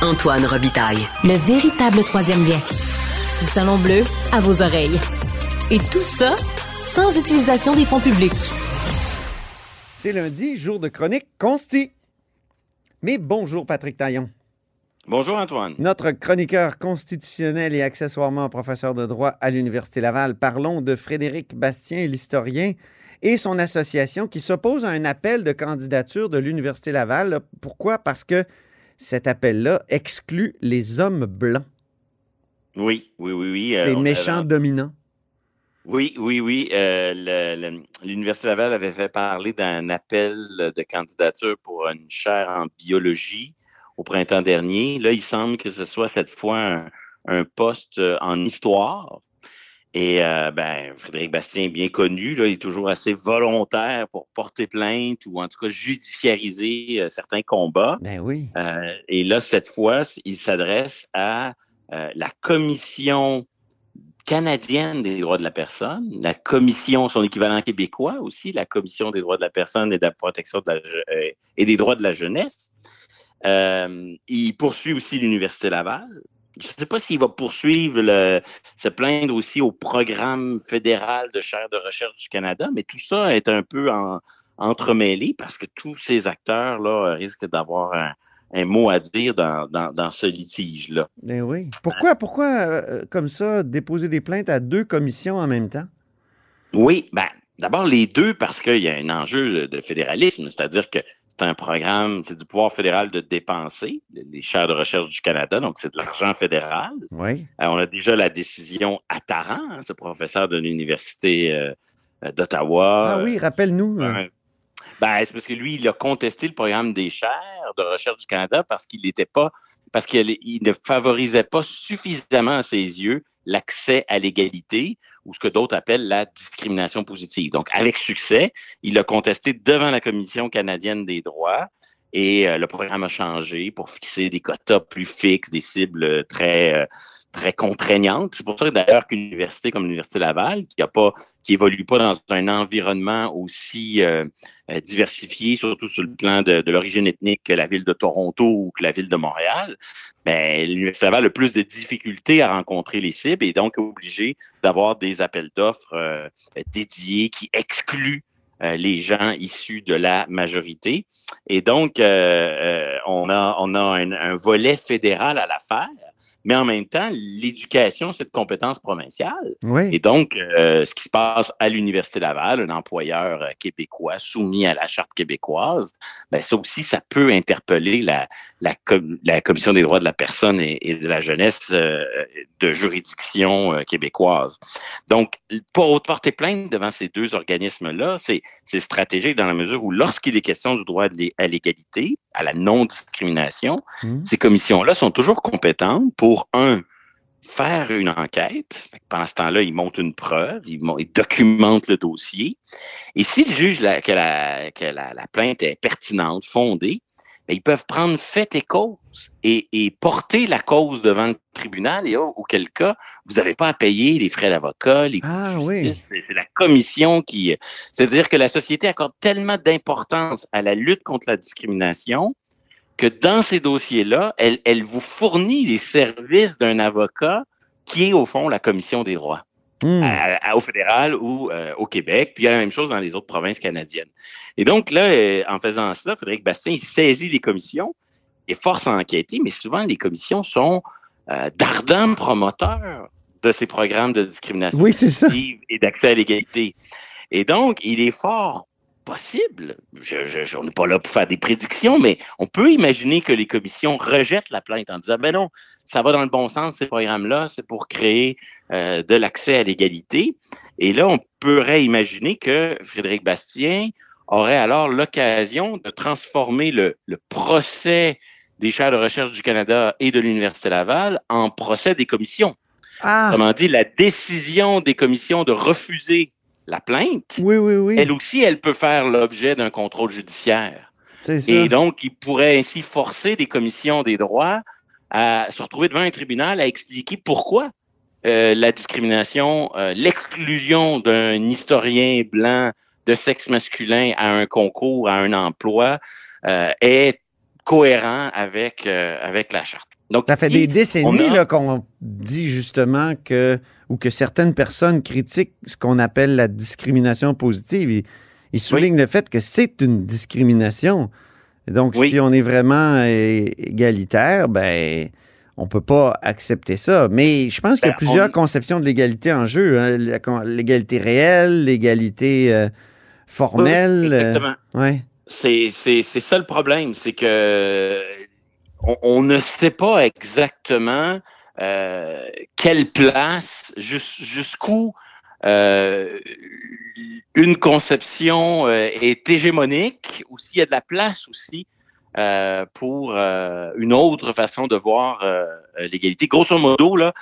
Antoine Robitaille. Le véritable troisième lien. Le Salon Bleu à vos oreilles. Et tout ça sans utilisation des fonds publics. C'est lundi, jour de chronique consti. Mais bonjour Patrick Taillon. Bonjour Antoine. Notre chroniqueur constitutionnel et accessoirement professeur de droit à l'Université Laval. Parlons de Frédéric Bastien, l'historien, et son association qui s'oppose à un appel de candidature de l'Université Laval. Pourquoi? Parce que cet appel-là exclut les hommes blancs. Oui, oui, oui, oui. Ces méchants dominants. Oui, oui, oui. Euh, L'Université Laval avait fait parler d'un appel de candidature pour une chaire en biologie au printemps dernier. Là, il semble que ce soit cette fois un, poste en histoire. Et euh, ben, Frédéric Bastien, bien connu, là, il est toujours assez volontaire pour porter plainte ou en tout cas judiciariser euh, certains combats. Ben oui. et là, cette fois, il s'adresse à la commission canadienne des droits de la personne, la commission, son équivalent québécois aussi, la commission des droits de la personne et de la protection de la, euh, et des droits de la jeunesse. Euh, il poursuit aussi l'Université Laval. Je ne sais pas s'il va poursuivre, le, se plaindre aussi au programme fédéral de chaire de recherche du Canada, mais tout ça est un peu en, entremêlé parce que tous ces acteurs-là risquent d'avoir un, un mot à dire dans, ce litige-là. Ben oui. Pourquoi, pourquoi euh, comme ça, déposer des plaintes à deux commissions en même temps? Oui, ben, d'abord les deux parce qu'il y a un enjeu de fédéralisme, c'est-à-dire que c'est un programme, c'est du pouvoir fédéral de dépenser, les chaires de recherche du Canada, donc c'est de l'argent fédéral. Oui. Euh, on a déjà la décision à Taran, ce professeur de l'Université euh, d'Ottawa. Ah oui, rappelle-nous. Ben, c'est parce que lui, il a contesté le programme des chaires de recherche du Canada parce qu'il n'était pas, parce qu'il ne favorisait pas suffisamment à ses yeux l'accès à l'égalité ou ce que d'autres appellent la discrimination positive. Donc, avec succès, il a contesté devant la Commission canadienne des droits et euh, le programme a changé pour fixer des quotas plus fixes, des cibles très euh, très contraignante. C'est pour ça d'ailleurs qu'une université comme l'Université Laval, qui a pas, qui évolue pas dans un environnement aussi euh, euh, diversifié, surtout sur le plan de, l'origine ethnique que la ville de Toronto ou que la ville de Montréal, ben, l'Université Laval a plus de difficultés à rencontrer les cibles et donc est obligé d'avoir des appels d'offres euh, dédiés qui excluent les gens issus de la majorité. Et donc, on a, on a un volet fédéral à l'affaire mais en même temps, l'éducation, c'est de compétence provinciale. Et donc, euh, ce qui se passe à l'Université Laval, un employeur euh, québécois soumis à la charte québécoise, ben ça aussi, ça peut interpeller la, la, la Commission des droits de la personne et, de la jeunesse euh, de juridiction québécoise. Donc, pour porter plainte devant ces deux organismes-là, c'est stratégique dans la mesure où lorsqu'il est question du droit à l'égalité, à la non-discrimination, mmh. ces commissions-là sont toujours compétentes pour pour, un, faire une enquête. Pendant ce temps-là, ils montent une preuve, ils, documentent le dossier. Et s'ils jugent que, la, la, plainte est pertinente, fondée, ben, ils peuvent prendre fait et cause et, porter la cause devant le tribunal et auquel cas, vous n'avez pas à payer les frais d'avocat, les ah, C'est la commission qui... C'est-à-dire que la société accorde tellement d'importance à la lutte contre la discrimination que dans ces dossiers-là, elle, elle vous fournit les services d'un avocat qui est au fond la commission des droits. Hmm. au fédéral ou euh, au Québec. Puis il y a la même chose dans les autres provinces canadiennes. Et donc là, euh, en faisant cela, Frédéric Bastien, il saisit les commissions et force à enquêter, mais souvent les commissions sont euh, d'ardents promoteurs de ces programmes de discrimination oui, ça. et d'accès à l'égalité. Et donc, il est fort possible. Je, je, on n'est pas là pour faire des prédictions, mais on peut imaginer que les commissions rejettent la plainte en disant, ben non, ça va dans le bon sens, ces programmes-là, c'est pour créer euh, de l'accès à l'égalité. Et là, on pourrait imaginer que Frédéric Bastien aurait alors l'occasion de transformer le, le procès des chaires de recherche du Canada et de l'Université Laval en procès des commissions. Ah. Autrement dit, la décision des commissions de refuser la plainte, oui, oui, oui. elle aussi, elle peut faire l'objet d'un contrôle judiciaire. Et donc, il pourrait ainsi forcer des commissions des droits à se retrouver devant un tribunal à expliquer pourquoi euh, la discrimination, euh, l'exclusion d'un historien blanc de sexe masculin à un concours, à un emploi, euh, est cohérent avec, avec la charte. Donc, ça fait des décennies qu'on dit justement que, ou que certaines personnes critiquent ce qu'on appelle la discrimination positive. Ils, soulignent le fait que c'est une discrimination. Donc, si on est vraiment égalitaire, ben, on ne peut pas accepter ça. Mais je pense qu'il y a ben, plusieurs conceptions de l'égalité en jeu. Hein. L'égalité réelle, l'égalité euh, formelle. Euh, exactement. ouais. C'est ça le problème, c'est que on, ne sait pas exactement euh, quelle place, jusqu'où euh, une conception euh, est hégémonique, ou s'il y a de la place aussi pour une autre façon de voir l'égalité. Grosso modo, là,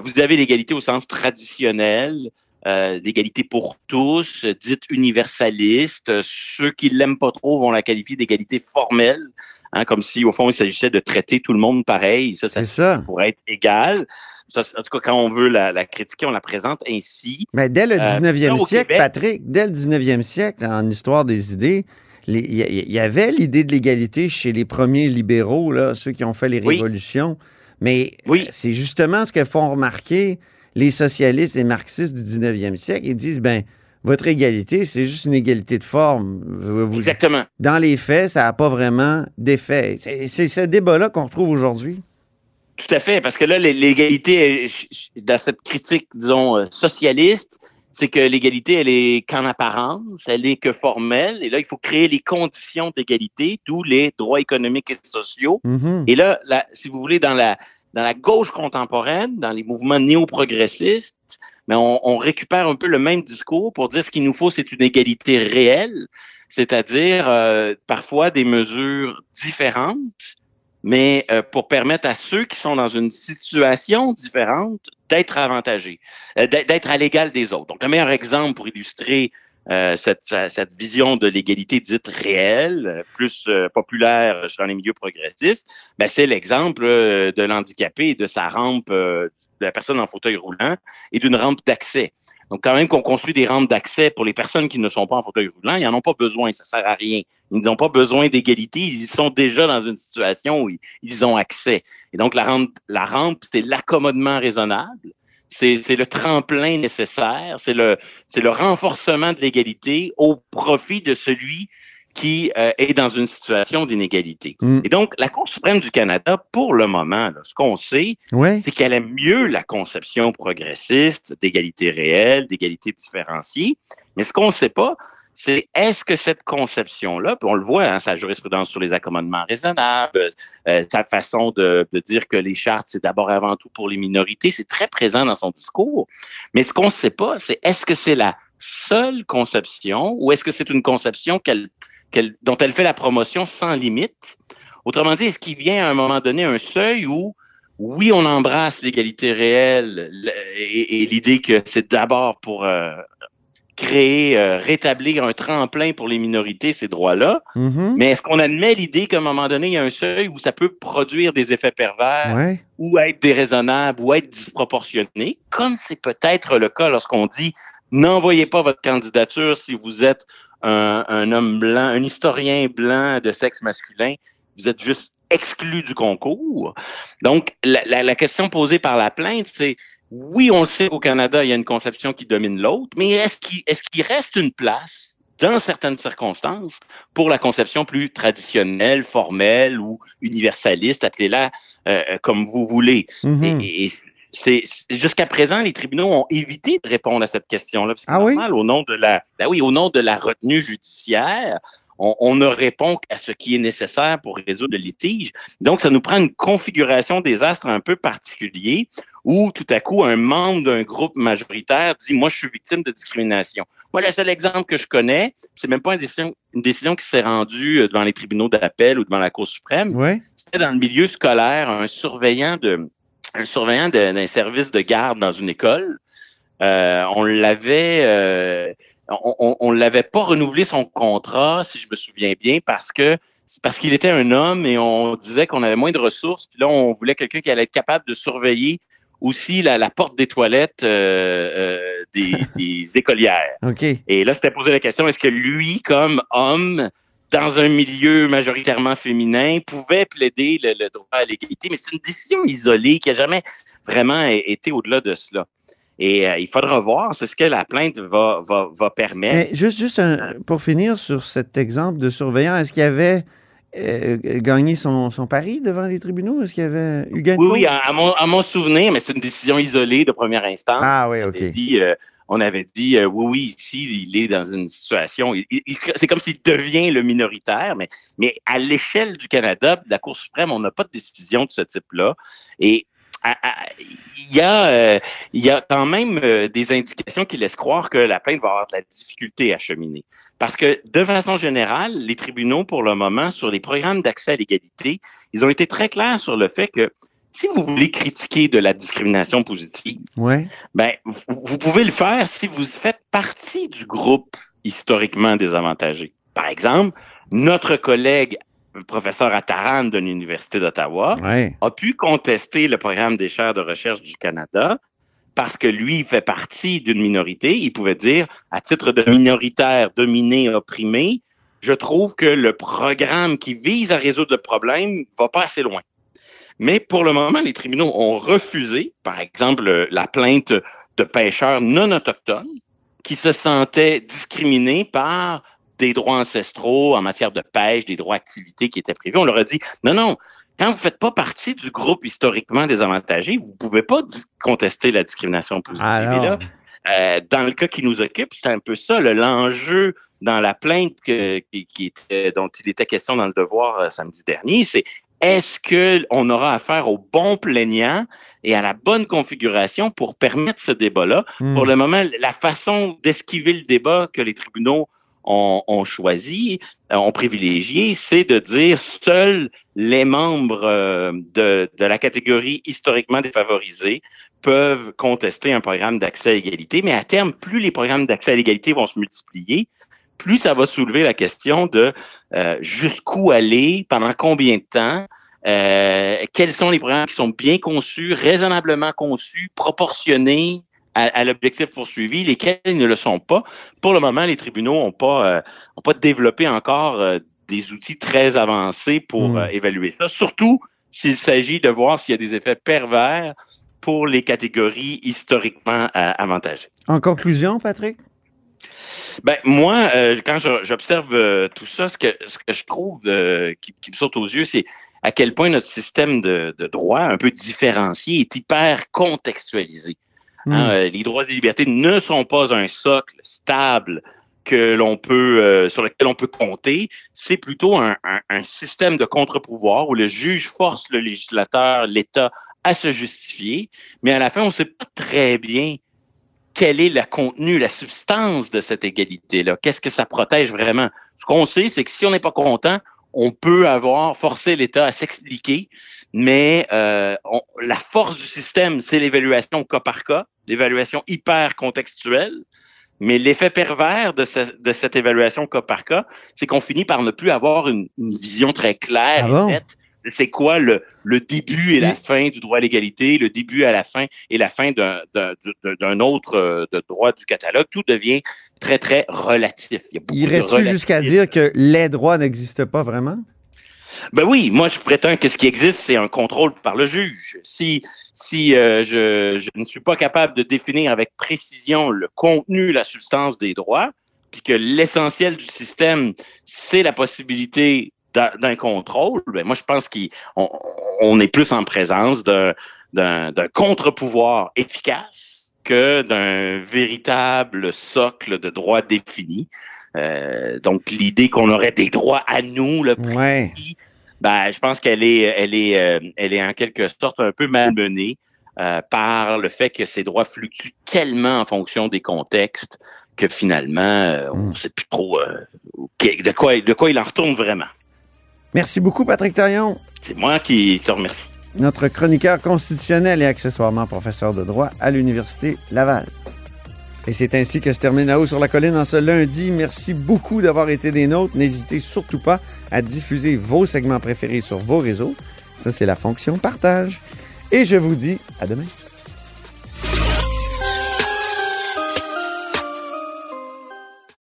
vous avez l'égalité au sens traditionnel, euh, d'égalité pour tous, dite universaliste. Ceux qui l'aiment pas trop vont la qualifier d'égalité formelle, hein, comme si au fond il s'agissait de traiter tout le monde pareil. Ça, ça, ça. pourrait être égal. en tout cas, quand on veut la, critiquer, on la présente ainsi. Mais dès le 19e euh, siècle, Patrick, dès le 19e siècle, en histoire des idées, il y, avait l'idée de l'égalité chez les premiers libéraux, là, ceux qui ont fait les révolutions. Mais oui. c'est justement ce que font remarquer les socialistes et marxistes du 19e siècle, ils disent, ben, votre égalité, c'est juste une égalité de forme. Exactement. Dans les faits, ça n'a pas vraiment d'effet. C'est ce débat-là qu'on retrouve aujourd'hui. Tout à fait, parce que là, l'égalité, dans cette critique, disons, euh, socialiste, c'est que l'égalité, elle est qu'en apparence, elle est que formelle. Et là, il faut créer les conditions d'égalité, tous les droits économiques et sociaux. Mm-hmm. Et là, si vous voulez, dans la, dans la gauche contemporaine, dans les mouvements néo-progressistes, mais on, récupère un peu le même discours pour dire ce qu'il nous faut, c'est une égalité réelle, c'est-à-dire euh, parfois des mesures différentes, mais euh, pour permettre à ceux qui sont dans une situation différente d'être avantagés, euh, d'être à l'égal des autres. Donc, le meilleur exemple pour illustrer euh, cette, cette, vision de l'égalité dite réelle, euh, plus euh, populaire dans les milieux progressistes, ben, c'est l'exemple de l'handicapé et de sa rampe, de la personne en fauteuil roulant et d'une rampe d'accès. Donc, quand même qu'on construit des rampes d'accès pour les personnes qui ne sont pas en fauteuil roulant, ils n'en ont pas besoin, ça sert à rien. Ils n'ont pas besoin d'égalité, ils sont déjà dans une situation où ils, ont accès. Et donc, la rampe, la rampe c'est l'accommodement raisonnable c'est le tremplin nécessaire, c'est le, le renforcement de l'égalité au profit de celui qui euh, est dans une situation d'inégalité. Mm. Et donc, la Cour suprême du Canada, pour le moment, ce qu'on sait, c'est qu'elle aime mieux la conception progressiste d'égalité réelle, d'égalité différenciée. Mais ce qu'on ne sait pas, c'est est-ce que cette conception-là, on le voit, hein, sa jurisprudence sur les accommodements raisonnables, euh, sa façon de, dire que les chartes, c'est d'abord avant tout pour les minorités, c'est très présent dans son discours. Mais ce qu'on ne sait pas, c'est est-ce que c'est la seule conception ou est-ce que c'est une conception dont elle fait la promotion sans limite? Autrement dit, est-ce qu'il vient à un moment donné un seuil où oui, on embrasse l'égalité réelle et, l'idée que c'est d'abord pour euh, créer, euh, rétablir un tremplin pour les minorités, ces droits-là. Mm-hmm. Mais est-ce qu'on admet l'idée qu'à un moment donné, il y a un seuil où ça peut produire des effets pervers ou être déraisonnable ou être disproportionné, comme c'est peut-être le cas lorsqu'on dit n'envoyez pas votre candidature si vous êtes un, un homme blanc, un historien blanc de sexe masculin, vous êtes juste exclu du concours? Donc, la, la, la question posée par la plainte, c'est oui, on le sait qu'au Canada, il y a une conception qui domine l'autre, mais est-ce qu'il est reste une place dans certaines circonstances pour la conception plus traditionnelle, formelle ou universaliste, appelez-la euh, euh, comme vous voulez? Mm-hmm. Et, c'est jusqu'à présent, les tribunaux ont évité de répondre à cette question-là. C'est ah normal, au nom de la, ben oui, au nom de la retenue judiciaire, on, ne répond qu'à ce qui est nécessaire pour résoudre le litige. Donc, ça nous prend une configuration des astres un peu particulier où tout à coup, un membre d'un groupe majoritaire dit Moi, je suis victime de discrimination. Moi, le seul exemple que je connais, c'est même pas une décision, une décision qui s'est rendue euh, devant les tribunaux d'appel ou devant la Cour suprême. C'était dans le milieu scolaire, un surveillant de un surveillant d'un service de garde dans une école. Euh, on l'avait euh, on, on, l'avait pas renouvelé son contrat, si je me souviens bien, parce que parce qu'il était un homme et on disait qu'on avait moins de ressources. Puis là, on voulait quelqu'un qui allait être capable de surveiller aussi la, porte des toilettes euh, euh, des, des, écolières. Okay. Et là, c'était posé la question est-ce que lui, comme homme, dans un milieu majoritairement féminin, pouvait plaider le, droit à l'égalité, mais c'est une décision isolée qui n'a jamais vraiment été au-delà de cela. Et euh, il faudra voir, c'est ce que la plainte va, va, permettre. Mais juste, juste pour finir sur cet exemple de surveillant, est-ce qu'il y avait euh, gagné son, pari devant les tribunaux? Est-ce qu'il y avait eu gain Oui, oui, à, mon, souvenir, mais c'est une décision isolée de première instance. Ah oui, OK on avait dit euh, oui, oui, ici, il est dans une situation. c'est comme s'il devient le minoritaire, mais, mais à l'échelle du Canada, de la Cour suprême, on n'a pas de décision de ce type-là. Et il y, a, euh, il y a quand même euh, des indications qui laissent croire que la plainte va avoir de la difficulté à cheminer. Parce que, de façon générale, les tribunaux, pour le moment, sur les programmes d'accès à l'égalité, ils ont été très clairs sur le fait que si vous voulez critiquer de la discrimination positive, ouais. ben, vous, pouvez le faire si vous faites partie du groupe historiquement désavantagé. Par exemple, notre collègue professeur Attaran de l'Université d'Ottawa a pu contester le programme des chaires de recherche du Canada parce que lui fait partie d'une minorité. Il pouvait dire, à titre de minoritaire dominé, opprimé, je trouve que le programme qui vise à résoudre le problème va pas assez loin. Mais pour le moment, les tribunaux ont refusé, par exemple, la plainte de pêcheurs non autochtones qui se sentaient discriminés par des droits ancestraux en matière de pêche, des droits d'activité qui étaient prévus. On leur a dit, non, non, quand vous ne faites pas partie du groupe historiquement désavantagé, vous ne pouvez pas contester la discrimination positive. là, euh, dans le cas qui nous occupe, c'est un peu ça, l'enjeu dans la plainte qui, était, dont il était question dans le devoir euh, samedi dernier, c'est est-ce qu'on aura affaire au bon plaignant et à la bonne configuration pour permettre ce débat-là? Hmm. Pour le moment, la façon d'esquiver le débat que les tribunaux ont, choisi, euh, ont privilégié, c'est de dire seuls les membres euh, de, la catégorie historiquement défavorisée peuvent contester un programme d'accès à l'égalité. Mais à terme, plus les programmes d'accès à l'égalité vont se multiplier, plus ça va soulever la question de euh, jusqu'où aller, pendant combien de temps, euh, quels sont les programmes qui sont bien conçus, raisonnablement conçus, proportionnés à, l'objectif poursuivi, lesquels ne le sont pas. Pour le moment, les tribunaux n'ont pas, euh, ont pas développé encore des outils très avancés pour hmm. évaluer ça, surtout s'il s'agit de voir s'il y a des effets pervers pour les catégories historiquement avantagées. En conclusion, Patrick? Ben moi, euh, quand j'observe euh, tout ça, ce que, ce que je trouve euh, qui, me saute aux yeux, c'est à quel point notre système de, droit, un peu différencié, est hyper contextualisé. Hein, hmm. les droits et libertés ne sont pas un socle stable que l'on peut sur lequel on peut compter. C'est plutôt un, un système de contre-pouvoir où le juge force le législateur, l'État à se justifier, mais à la fin, on ne sait pas très bien quel est le contenu, la substance de cette égalité-là? Qu'est-ce que ça protège vraiment? Ce qu'on sait, c'est que si on n'est pas content, on peut avoir forcé l'État à s'expliquer, mais euh, la force du système, c'est l'évaluation cas par cas, l'évaluation hyper contextuelle. Mais l'effet pervers de, de, cette évaluation cas par cas, c'est qu'on finit par ne plus avoir une, vision très claire ah et nette c'est quoi le, le, début et la fin du droit à l'égalité, le début à la fin et la fin d'un autre euh, de droit du catalogue? Tout devient très, très relatif. Irais-tu jusqu'à dire que les droits n'existent pas vraiment? Ben oui, moi je prétends que ce qui existe, c'est un contrôle par le juge. Si, si euh, je, je, ne suis pas capable de définir avec précision le contenu, la substance des droits, puis que l'essentiel du système, c'est la possibilité d'un contrôle, ben moi, je pense qu'on on est plus en présence d'un contre-pouvoir efficace que d'un véritable socle de droits définis. Euh, donc, l'idée qu'on aurait des droits à nous, le ben, je pense qu'elle est, elle est, euh, elle est en quelque sorte un peu malmenée euh, par le fait que ces droits fluctuent tellement en fonction des contextes que finalement, on ne hmm. sait plus trop de, quoi, de quoi il en retourne vraiment. Merci beaucoup, Patrick Taillon. C'est moi qui te remercie. Notre chroniqueur constitutionnel et accessoirement professeur de droit à l'Université Laval. Et c'est ainsi que se termine La Haut sur la Colline en ce lundi. Merci beaucoup d'avoir été des nôtres. N'hésitez surtout pas à diffuser vos segments préférés sur vos réseaux. Ça, c'est la fonction partage. Et je vous dis à demain.